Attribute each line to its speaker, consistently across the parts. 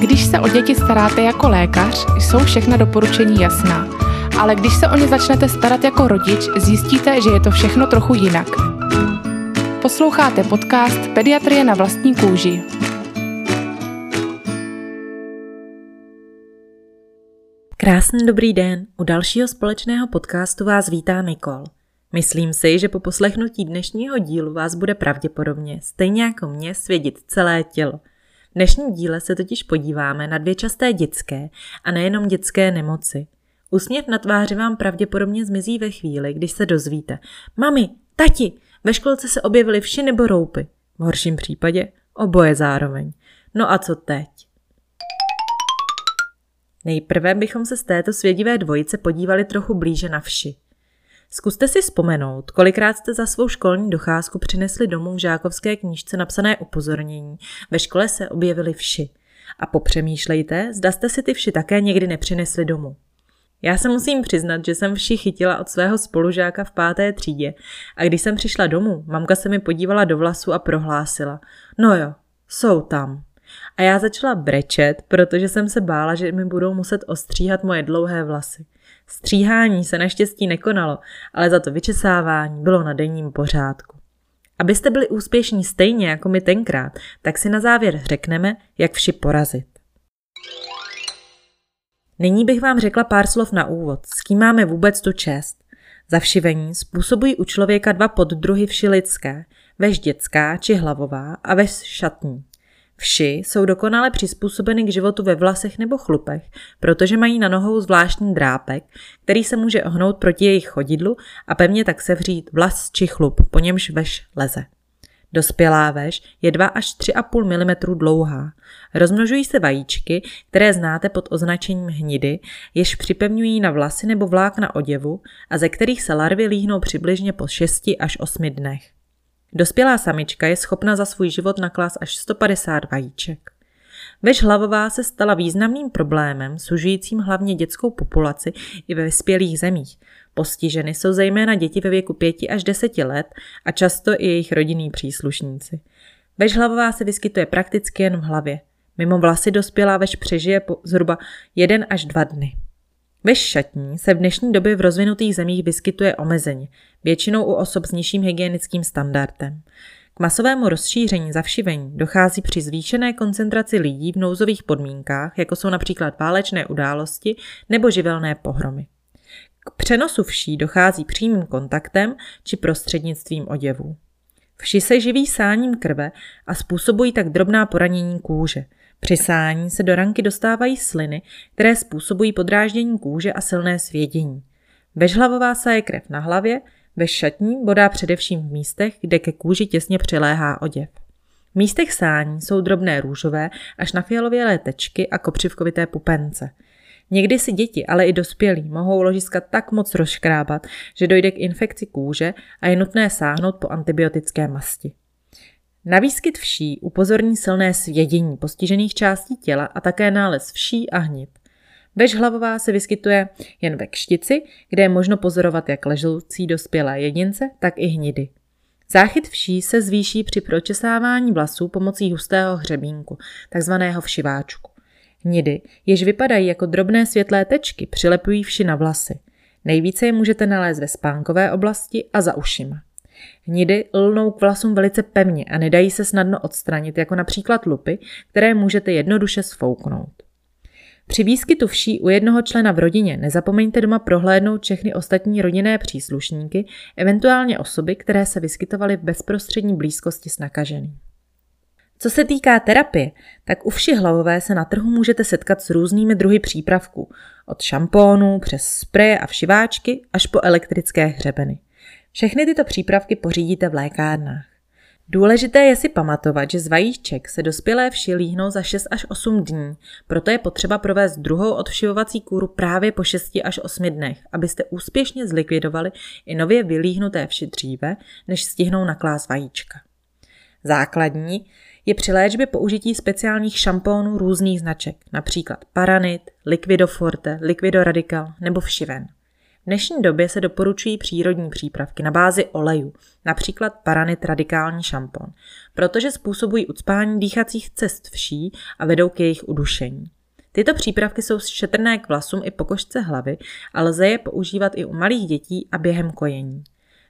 Speaker 1: Když se o děti staráte jako lékař, jsou všechna doporučení jasná. Ale když se o ně začnete starat jako rodič, zjistíte, že je to všechno trochu jinak. Posloucháte podcast Pediatrie na vlastní kůži.
Speaker 2: Krásný dobrý den. U dalšího společného podcastu vás vítá Nikol. Myslím si, že po poslechnutí dnešního dílu vás bude pravděpodobně, stejně jako mě, svědět celé tělo – v dnešním díle se totiž podíváme na dvě časté dětské a nejenom dětské nemoci. Úsměv na tváři vám pravděpodobně zmizí ve chvíli, když se dozvíte. Mami, tati, ve školce se objevily vši nebo roupy. V horším případě oboje zároveň. No a co teď? Nejprve bychom se z této svědivé dvojice podívali trochu blíže na vši. Zkuste si vzpomenout, kolikrát jste za svou školní docházku přinesli domů v žákovské knížce napsané upozornění. Ve škole se objevily vši. A popřemýšlejte, zda jste si ty vši také někdy nepřinesli domů. Já se musím přiznat, že jsem vši chytila od svého spolužáka v páté třídě a když jsem přišla domů, mamka se mi podívala do vlasu a prohlásila. No jo, jsou tam. A já začala brečet, protože jsem se bála, že mi budou muset ostříhat moje dlouhé vlasy. Stříhání se naštěstí nekonalo, ale za to vyčesávání bylo na denním pořádku. Abyste byli úspěšní stejně jako my tenkrát, tak si na závěr řekneme, jak vši porazit. Nyní bych vám řekla pár slov na úvod, s kým máme vůbec tu čest. Zavšivení způsobují u člověka dva poddruhy vši lidské, dětská či hlavová a veš šatní. Vši jsou dokonale přizpůsobeny k životu ve vlasech nebo chlupech, protože mají na nohou zvláštní drápek, který se může ohnout proti jejich chodidlu a pevně tak sevřít vlas či chlup, po němž veš leze. Dospělá veš je 2 až 3,5 mm dlouhá. Rozmnožují se vajíčky, které znáte pod označením hnidy, jež připevňují na vlasy nebo vlákna oděvu a ze kterých se larvy líhnou přibližně po 6 až 8 dnech. Dospělá samička je schopna za svůj život naklást až 150 vajíček. Vež hlavová se stala významným problémem, sužujícím hlavně dětskou populaci i ve vyspělých zemích. Postiženy jsou zejména děti ve věku 5 až 10 let a často i jejich rodinní příslušníci. Vež hlavová se vyskytuje prakticky jen v hlavě. Mimo vlasy dospělá vež přežije po zhruba 1 až 2 dny. Veš šatní se v dnešní době v rozvinutých zemích vyskytuje omezeně, většinou u osob s nižším hygienickým standardem. K masovému rozšíření zavšivení dochází při zvýšené koncentraci lidí v nouzových podmínkách, jako jsou například válečné události nebo živelné pohromy. K přenosu vší dochází přímým kontaktem či prostřednictvím oděvů. Vši se živí sáním krve a způsobují tak drobná poranění kůže – při sání se do ranky dostávají sliny, které způsobují podráždění kůže a silné svědění. Vežhlavová saje krev na hlavě, ve šatní bodá především v místech, kde ke kůži těsně přiléhá oděv. V místech sání jsou drobné růžové až na fialovělé tečky a kopřivkovité pupence. Někdy si děti, ale i dospělí mohou ložiska tak moc rozškrábat, že dojde k infekci kůže a je nutné sáhnout po antibiotické masti. Na výskyt vší upozorní silné svědění postižených částí těla a také nález vší a hnit. hlavová se vyskytuje jen ve kštici, kde je možno pozorovat jak ležoucí dospělé jedince, tak i hnidy. Záchyt vší se zvýší při pročesávání vlasů pomocí hustého hřebínku, takzvaného všiváčku. Hnidy, jež vypadají jako drobné světlé tečky, přilepují vši na vlasy. Nejvíce je můžete nalézt ve spánkové oblasti a za ušima. Hnidy lnou k vlasům velice pevně a nedají se snadno odstranit, jako například lupy, které můžete jednoduše sfouknout. Při výskytu vší u jednoho člena v rodině nezapomeňte doma prohlédnout všechny ostatní rodinné příslušníky, eventuálně osoby, které se vyskytovaly v bezprostřední blízkosti s nakaženým. Co se týká terapie, tak u vši hlavové se na trhu můžete setkat s různými druhy přípravků, od šampónů přes spreje a všiváčky až po elektrické hřebeny. Všechny tyto přípravky pořídíte v lékárnách. Důležité je si pamatovat, že z vajíček se dospělé vši líhnou za 6 až 8 dní, proto je potřeba provést druhou odvšivovací kůru právě po 6 až 8 dnech, abyste úspěšně zlikvidovali i nově vylíhnuté vši dříve, než stihnou naklást vajíčka. Základní je při léčbě použití speciálních šampónů různých značek, například Paranit, Liquidoforte, Liquido Radical nebo Všiven. V dnešní době se doporučují přírodní přípravky na bázi oleju, například Paranit radikální šampon, protože způsobují ucpání dýchacích cest vší a vedou k jejich udušení. Tyto přípravky jsou šetrné k vlasům i pokožce hlavy a lze je používat i u malých dětí a během kojení.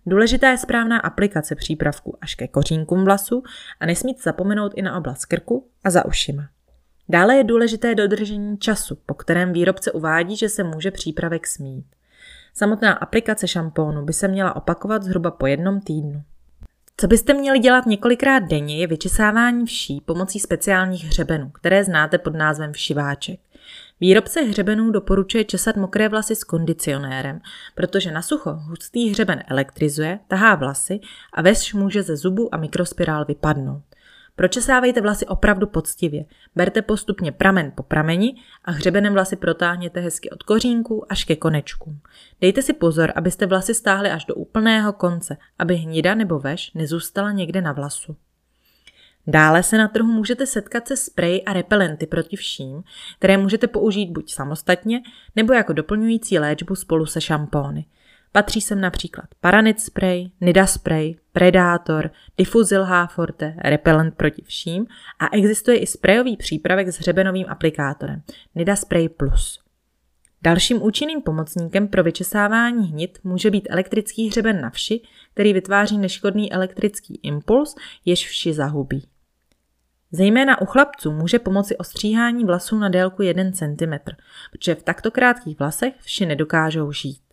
Speaker 2: Důležitá je správná aplikace přípravku až ke kořínkům vlasu a nesmít zapomenout i na oblast krku a za ušima. Dále je důležité dodržení času, po kterém výrobce uvádí, že se může přípravek smít. Samotná aplikace šampónu by se měla opakovat zhruba po jednom týdnu. Co byste měli dělat několikrát denně je vyčesávání vší pomocí speciálních hřebenů, které znáte pod názvem všiváček. Výrobce hřebenů doporučuje česat mokré vlasy s kondicionérem, protože na sucho hustý hřeben elektrizuje, tahá vlasy a veš může ze zubu a mikrospirál vypadnout. Pročesávejte vlasy opravdu poctivě. Berte postupně pramen po prameni a hřebenem vlasy protáhněte hezky od kořínku až ke konečkům. Dejte si pozor, abyste vlasy stáhli až do úplného konce, aby hnida nebo veš nezůstala někde na vlasu. Dále se na trhu můžete setkat se sprej a repelenty proti vším, které můžete použít buď samostatně, nebo jako doplňující léčbu spolu se šampóny. Patří sem například Paranit spray, Nida spray, Predator, Diffuzil H Forte, repellent proti vším a existuje i sprayový přípravek s hřebenovým aplikátorem Nida Spray Plus. Dalším účinným pomocníkem pro vyčesávání hnit může být elektrický hřeben na vši, který vytváří neškodný elektrický impuls, jež vši zahubí. Zejména u chlapců může pomoci ostříhání vlasů na délku 1 cm, protože v takto krátkých vlasech vši nedokážou žít.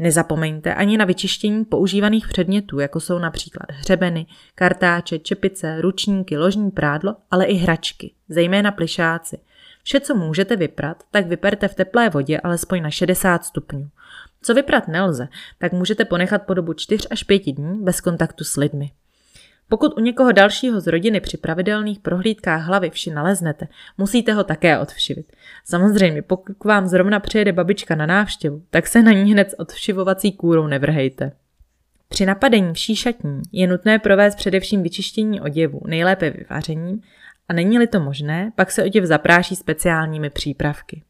Speaker 2: Nezapomeňte ani na vyčištění používaných předmětů, jako jsou například hřebeny, kartáče, čepice, ručníky, ložní prádlo, ale i hračky, zejména plišáci. Vše, co můžete vyprat, tak vyperte v teplé vodě alespoň na 60 stupňů. Co vyprat nelze, tak můžete ponechat po dobu 4 až 5 dní bez kontaktu s lidmi. Pokud u někoho dalšího z rodiny při pravidelných prohlídkách hlavy vši naleznete, musíte ho také odvšivit. Samozřejmě, pokud k vám zrovna přijede babička na návštěvu, tak se na ní hned s odvšivovací kůrou nevrhejte. Při napadení vší šatní je nutné provést především vyčištění oděvu, nejlépe vyvařením, a není-li to možné, pak se oděv zapráší speciálními přípravky.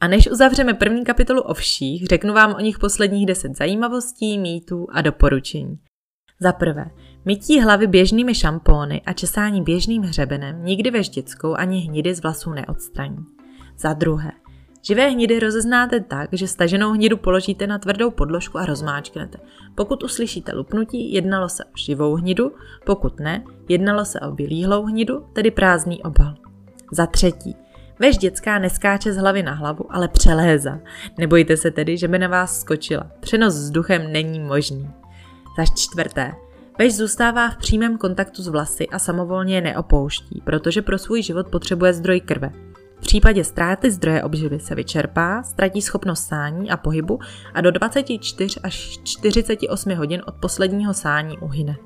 Speaker 2: A než uzavřeme první kapitolu o vších, řeknu vám o nich posledních deset zajímavostí, mýtů a doporučení. Za prvé, mytí hlavy běžnými šampóny a česání běžným hřebenem nikdy vežděckou ani hnidy z vlasů neodstraní. Za druhé, živé hnidy rozeznáte tak, že staženou hnidu položíte na tvrdou podložku a rozmáčknete. Pokud uslyšíte lupnutí, jednalo se o živou hnidu, pokud ne, jednalo se o vylíhlou hnidu, tedy prázdný obal. Za třetí, Vež dětská neskáče z hlavy na hlavu, ale přeléza. Nebojte se tedy, že by na vás skočila. Přenos vzduchem není možný. Za čtvrté, Veš zůstává v přímém kontaktu s vlasy a samovolně je neopouští, protože pro svůj život potřebuje zdroj krve. V případě ztráty zdroje obživy se vyčerpá, ztratí schopnost sání a pohybu a do 24 až 48 hodin od posledního sání uhyne.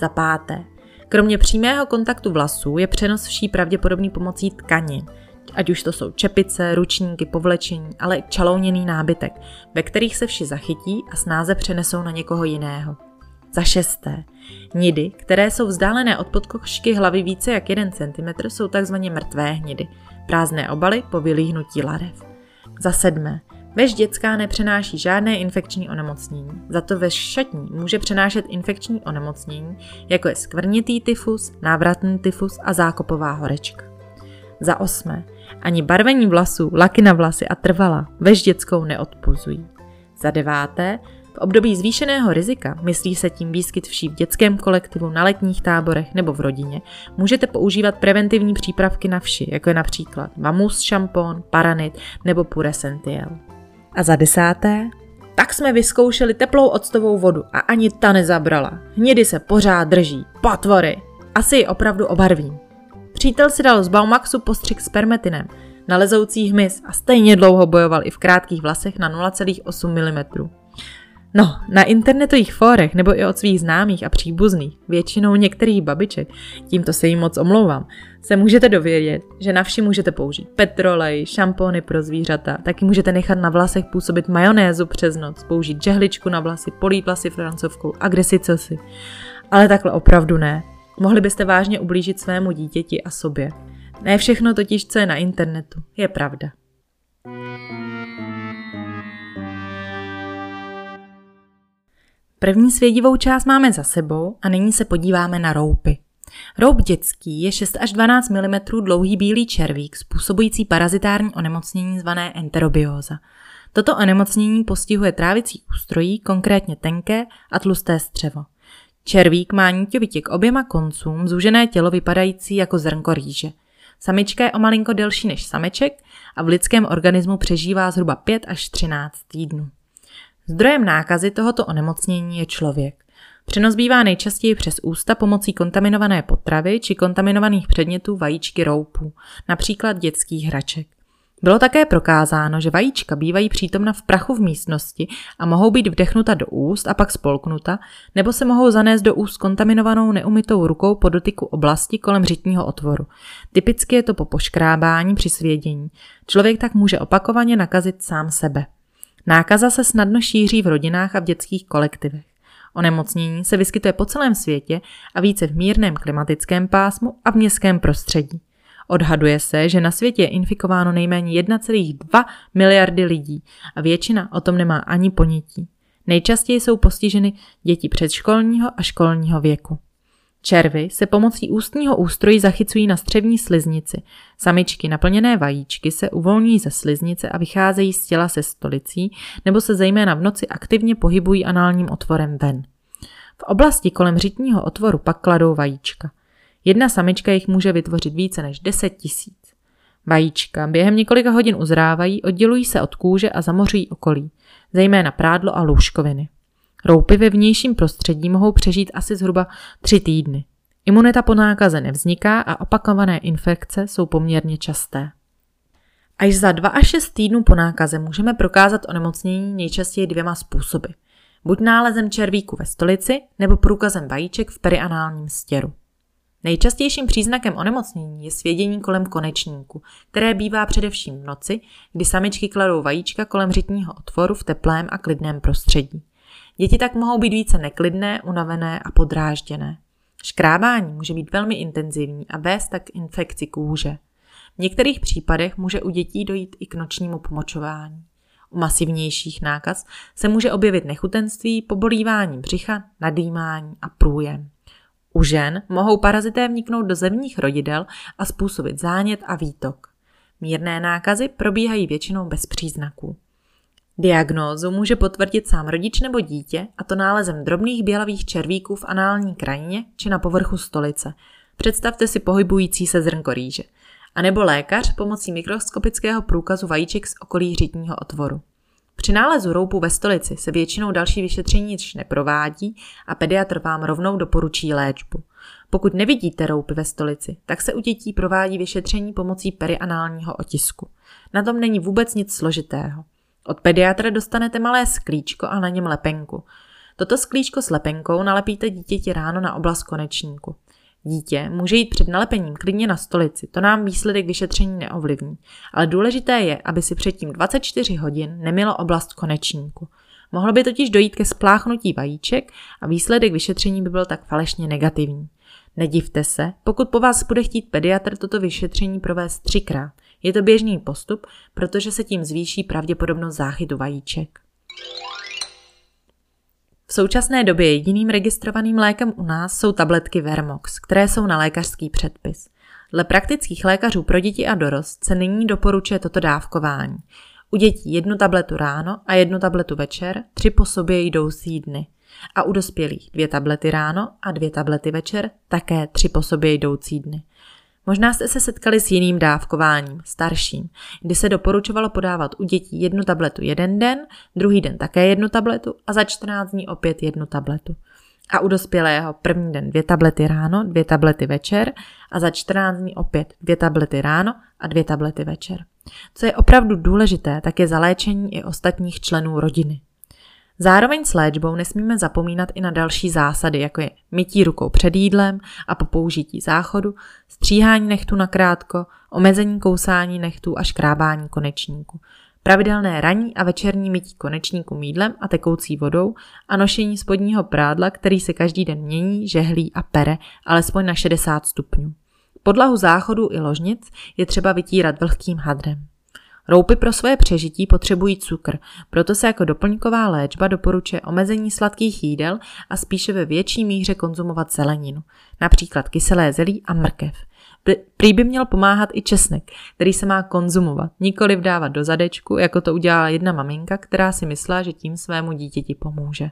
Speaker 2: Za páté, kromě přímého kontaktu vlasů je přenos vší pravděpodobný pomocí tkanin, ať už to jsou čepice, ručníky, povlečení, ale i čalouněný nábytek, ve kterých se vši zachytí a snáze přenesou na někoho jiného. Za šesté, nidy, které jsou vzdálené od podkošky hlavy více jak 1 cm, jsou tzv. mrtvé hnidy, prázdné obaly po vylíhnutí larev. Za sedmé, Veš dětská nepřenáší žádné infekční onemocnění, za to veš šatní může přenášet infekční onemocnění, jako je skvrnitý tyfus, návratný tyfus a zákopová horečka. Za osmé, ani barvení vlasů, laky na vlasy a trvala vež dětskou neodpuzují. Za deváté, v období zvýšeného rizika, myslí se tím výskyt vší v dětském kolektivu, na letních táborech nebo v rodině, můžete používat preventivní přípravky na vši, jako je například Vamus šampon, Paranit nebo Pure Sentiel. A za desáté, tak jsme vyzkoušeli teplou octovou vodu a ani ta nezabrala. Hnědy se pořád drží. Potvory! Asi ji opravdu obarvím. Přítel si dal z Baumaxu postřik s permetinem, nalezoucí hmyz a stejně dlouho bojoval i v krátkých vlasech na 0,8 mm. No, na internetových fórech nebo i od svých známých a příbuzných, většinou některých babiček, tímto se jim moc omlouvám, se můžete dovědět, že na vši můžete použít petrolej, šampony pro zvířata, taky můžete nechat na vlasech působit majonézu přes noc, použít žehličku na vlasy, polít vlasy francovkou a kde si co si. Ale takhle opravdu ne. Mohli byste vážně ublížit svému dítěti a sobě. Ne všechno totiž, co je na internetu, je pravda. První svědivou část máme za sebou a nyní se podíváme na roupy. Roup dětský je 6 až 12 mm dlouhý bílý červík způsobující parazitární onemocnění zvané enterobióza. Toto onemocnění postihuje trávicí ústrojí, konkrétně tenké a tlusté střevo. Červík má níťovitě k oběma koncům zúžené tělo vypadající jako zrnko rýže. Samička je o malinko delší než sameček a v lidském organismu přežívá zhruba 5 až 13 týdnů. Zdrojem nákazy tohoto onemocnění je člověk. Přenos bývá nejčastěji přes ústa pomocí kontaminované potravy či kontaminovaných předmětů vajíčky roupů, například dětských hraček. Bylo také prokázáno, že vajíčka bývají přítomna v prachu v místnosti a mohou být vdechnuta do úst a pak spolknuta, nebo se mohou zanést do úst kontaminovanou neumytou rukou po dotyku oblasti kolem řitního otvoru. Typicky je to po poškrábání při svědění. Člověk tak může opakovaně nakazit sám sebe. Nákaza se snadno šíří v rodinách a v dětských kolektivech. Onemocnění se vyskytuje po celém světě a více v mírném klimatickém pásmu a v městském prostředí. Odhaduje se, že na světě je infikováno nejméně 1,2 miliardy lidí a většina o tom nemá ani ponětí. Nejčastěji jsou postiženy děti předškolního a školního věku. Červy se pomocí ústního ústrojí zachycují na střevní sliznici. Samičky naplněné vajíčky se uvolňují ze sliznice a vycházejí z těla se stolicí nebo se zejména v noci aktivně pohybují análním otvorem ven. V oblasti kolem řitního otvoru pak kladou vajíčka. Jedna samička jich může vytvořit více než 10 tisíc. Vajíčka během několika hodin uzrávají, oddělují se od kůže a zamořují okolí, zejména prádlo a lůžkoviny. Roupy ve vnějším prostředí mohou přežít asi zhruba tři týdny. Imunita po nákaze nevzniká a opakované infekce jsou poměrně časté. Až za 2 až 6 týdnů po nákaze můžeme prokázat onemocnění nejčastěji dvěma způsoby. Buď nálezem červíku ve stolici nebo průkazem vajíček v perianálním stěru. Nejčastějším příznakem onemocnění je svědění kolem konečníku, které bývá především v noci, kdy samičky kladou vajíčka kolem řitního otvoru v teplém a klidném prostředí. Děti tak mohou být více neklidné, unavené a podrážděné. Škrábání může být velmi intenzivní a vést tak infekci kůže. V některých případech může u dětí dojít i k nočnímu pomočování. U masivnějších nákaz se může objevit nechutenství, pobolívání břicha, nadýmání a průjem. U žen mohou parazité vniknout do zemních rodidel a způsobit zánět a výtok. Mírné nákazy probíhají většinou bez příznaků. Diagnózu může potvrdit sám rodič nebo dítě, a to nálezem drobných bělavých červíků v anální krajině či na povrchu stolice. Představte si pohybující se zrnko rýže. A nebo lékař pomocí mikroskopického průkazu vajíček z okolí řitního otvoru. Při nálezu roupu ve stolici se většinou další vyšetření již neprovádí a pediatr vám rovnou doporučí léčbu. Pokud nevidíte roupy ve stolici, tak se u dětí provádí vyšetření pomocí perianálního otisku. Na tom není vůbec nic složitého. Od pediatra dostanete malé sklíčko a na něm lepenku. Toto sklíčko s lepenkou nalepíte dítěti ráno na oblast konečníku. Dítě může jít před nalepením klidně na stolici, to nám výsledek vyšetření neovlivní, ale důležité je, aby si předtím 24 hodin nemilo oblast konečníku. Mohlo by totiž dojít ke spláchnutí vajíček a výsledek vyšetření by byl tak falešně negativní. Nedivte se, pokud po vás bude chtít pediatr toto vyšetření provést třikrát. Je to běžný postup, protože se tím zvýší pravděpodobnost záchytu vajíček. V současné době jediným registrovaným lékem u nás jsou tabletky Vermox, které jsou na lékařský předpis. Dle praktických lékařů pro děti a dorost se nyní doporučuje toto dávkování. U dětí jednu tabletu ráno a jednu tabletu večer, tři po sobě jdoucí dny. A u dospělých dvě tablety ráno a dvě tablety večer, také tři po sobě jdoucí dny. Možná jste se setkali s jiným dávkováním, starším, kdy se doporučovalo podávat u dětí jednu tabletu jeden den, druhý den také jednu tabletu a za 14 dní opět jednu tabletu. A u dospělého první den dvě tablety ráno, dvě tablety večer a za 14 dní opět dvě tablety ráno a dvě tablety večer. Co je opravdu důležité, tak je zaléčení i ostatních členů rodiny. Zároveň s léčbou nesmíme zapomínat i na další zásady, jako je mytí rukou před jídlem a po použití záchodu, stříhání nechtů na krátko, omezení kousání nechtů a škrábání konečníku, pravidelné ranní a večerní mytí konečníku mídlem a tekoucí vodou a nošení spodního prádla, který se každý den mění, žehlí a pere, alespoň na 60 stupňů. Podlahu záchodu i ložnic je třeba vytírat vlhkým hadrem. Roupy pro svoje přežití potřebují cukr, proto se jako doplňková léčba doporučuje omezení sladkých jídel a spíše ve větší míře konzumovat zeleninu, například kyselé zelí a mrkev. Prý by měl pomáhat i česnek, který se má konzumovat, nikoli vdávat do zadečku, jako to udělala jedna maminka, která si myslela, že tím svému dítěti pomůže.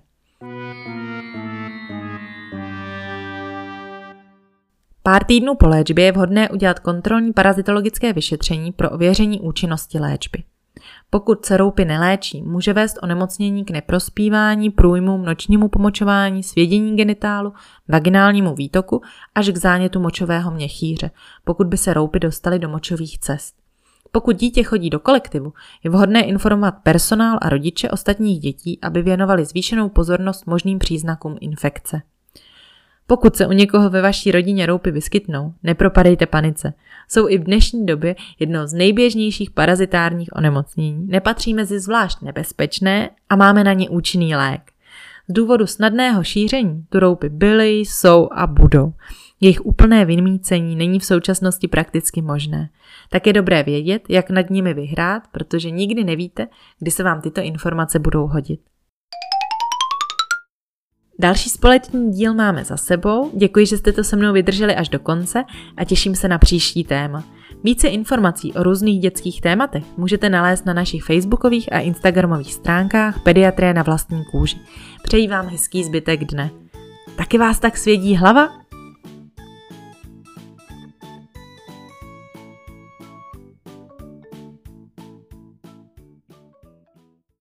Speaker 2: Pár týdnů po léčbě je vhodné udělat kontrolní parazitologické vyšetření pro ověření účinnosti léčby. Pokud se roupy neléčí, může vést onemocnění k neprospívání, průjmům, nočnímu pomočování, svědění genitálu, vaginálnímu výtoku až k zánětu močového měchýře, pokud by se roupy dostaly do močových cest. Pokud dítě chodí do kolektivu, je vhodné informovat personál a rodiče ostatních dětí, aby věnovali zvýšenou pozornost možným příznakům infekce. Pokud se u někoho ve vaší rodině roupy vyskytnou, nepropadejte panice. Jsou i v dnešní době jedno z nejběžnějších parazitárních onemocnění, nepatří mezi zvlášť nebezpečné a máme na ně účinný lék. Z důvodu snadného šíření tu roupy byly, jsou a budou. Jejich úplné vymícení není v současnosti prakticky možné. Tak je dobré vědět, jak nad nimi vyhrát, protože nikdy nevíte, kdy se vám tyto informace budou hodit. Další společný díl máme za sebou. Děkuji, že jste to se mnou vydrželi až do konce a těším se na příští téma. Více informací o různých dětských tématech můžete nalézt na našich facebookových a instagramových stránkách Pediatrie na vlastní kůži. Přeji vám hezký zbytek dne. Taky vás tak svědí hlava?